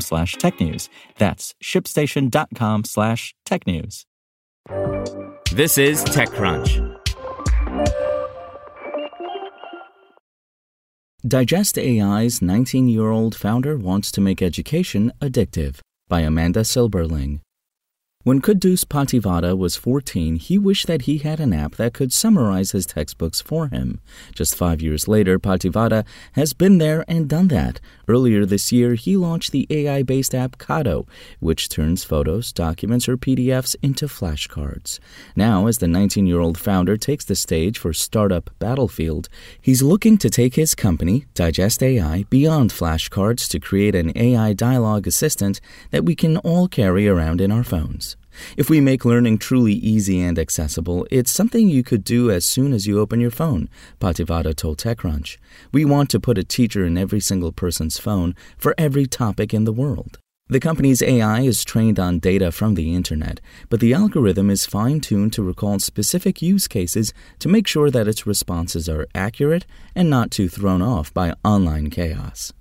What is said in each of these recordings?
slash technews. That's shipstation.com slash technews. This is TechCrunch. Digest AI's 19 year old founder wants to make education addictive by Amanda Silberling. When Quddus Pativada was 14, he wished that he had an app that could summarize his textbooks for him. Just five years later, Pativada has been there and done that. Earlier this year, he launched the AI based app Kado, which turns photos, documents, or PDFs into flashcards. Now, as the 19 year old founder takes the stage for Startup Battlefield, he's looking to take his company, Digest AI, beyond flashcards to create an AI dialogue assistant that we can all carry around in our phones. If we make learning truly easy and accessible, it's something you could do as soon as you open your phone, Pativada told TechCrunch. We want to put a teacher in every single person's phone for every topic in the world. The company's AI is trained on data from the internet, but the algorithm is fine tuned to recall specific use cases to make sure that its responses are accurate and not too thrown off by online chaos.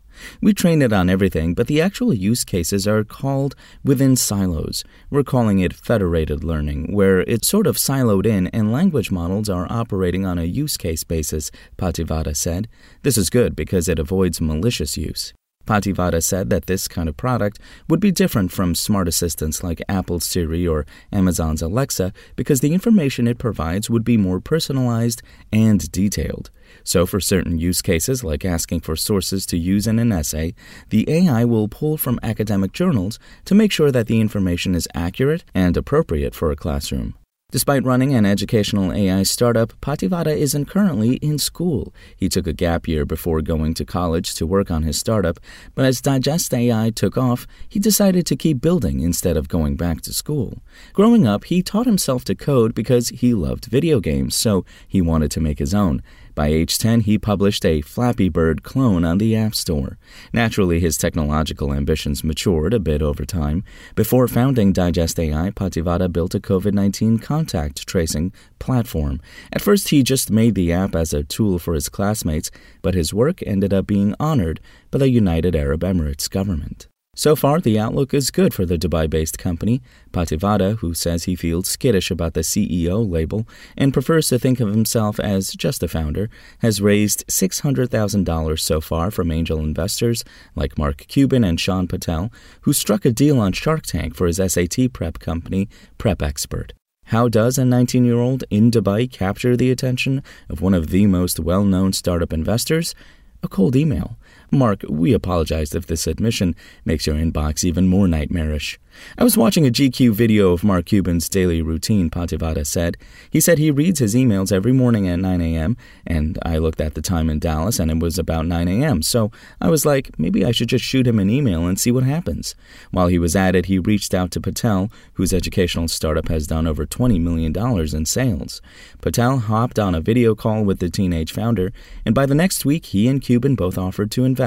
We train it on everything, but the actual use cases are called within silos. We're calling it federated learning, where it's sort of siloed in and language models are operating on a use case basis, Pativada said. This is good because it avoids malicious use. Pativada said that this kind of product would be different from smart assistants like Apple's Siri or Amazon's Alexa because the information it provides would be more personalized and detailed. So, for certain use cases, like asking for sources to use in an essay, the AI will pull from academic journals to make sure that the information is accurate and appropriate for a classroom. Despite running an educational AI startup, Pativada isn't currently in school. He took a gap year before going to college to work on his startup, but as Digest AI took off, he decided to keep building instead of going back to school. Growing up, he taught himself to code because he loved video games, so he wanted to make his own. By age 10, he published a Flappy Bird clone on the App Store. Naturally, his technological ambitions matured a bit over time. Before founding Digest AI, Pativada built a COVID 19 contact tracing platform. At first, he just made the app as a tool for his classmates, but his work ended up being honored by the United Arab Emirates government. So far, the outlook is good for the Dubai based company. Pativada, who says he feels skittish about the CEO label and prefers to think of himself as just a founder, has raised $600,000 so far from angel investors like Mark Cuban and Shaan Patel, who struck a deal on Shark Tank for his SAT prep company, Prep Expert. How does a 19 year old in Dubai capture the attention of one of the most well known startup investors? A cold email. Mark, we apologize if this admission makes your inbox even more nightmarish. I was watching a GQ video of Mark Cuban's daily routine, Pativada said. He said he reads his emails every morning at 9 a.m., and I looked at the time in Dallas and it was about 9 a.m., so I was like, maybe I should just shoot him an email and see what happens. While he was at it, he reached out to Patel, whose educational startup has done over $20 million in sales. Patel hopped on a video call with the teenage founder, and by the next week, he and Cuban both offered to invest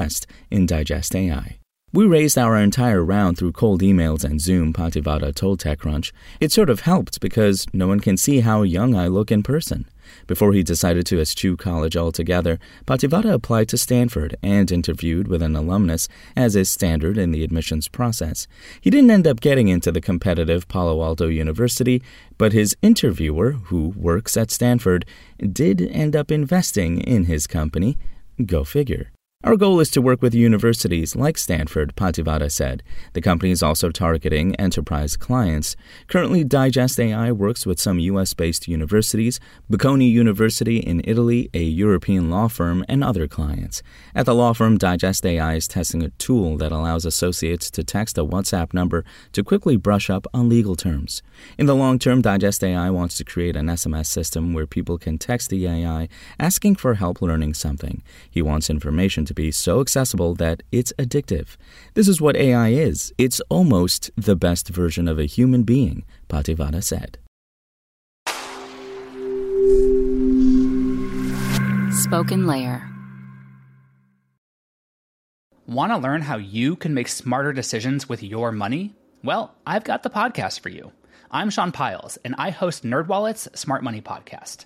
in Digest AI. We raised our entire round through cold emails and Zoom, Pativada told TechCrunch. It sort of helped because no one can see how young I look in person. Before he decided to eschew college altogether, Pativada applied to Stanford and interviewed with an alumnus, as is standard in the admissions process. He didn't end up getting into the competitive Palo Alto University, but his interviewer, who works at Stanford, did end up investing in his company. Go figure. Our goal is to work with universities like Stanford, Pativada said. The company is also targeting enterprise clients. Currently, Digest AI works with some U.S. based universities, Bocconi University in Italy, a European law firm, and other clients. At the law firm, Digest AI is testing a tool that allows associates to text a WhatsApp number to quickly brush up on legal terms. In the long term, Digest AI wants to create an SMS system where people can text the AI asking for help learning something. He wants information to be so accessible that it's addictive. This is what AI is. It's almost the best version of a human being, Pativada said. SpokenLayer. Want to learn how you can make smarter decisions with your money? Well, I've got the podcast for you. I'm Sean Pyles, and I host NerdWallet's Smart Money Podcast.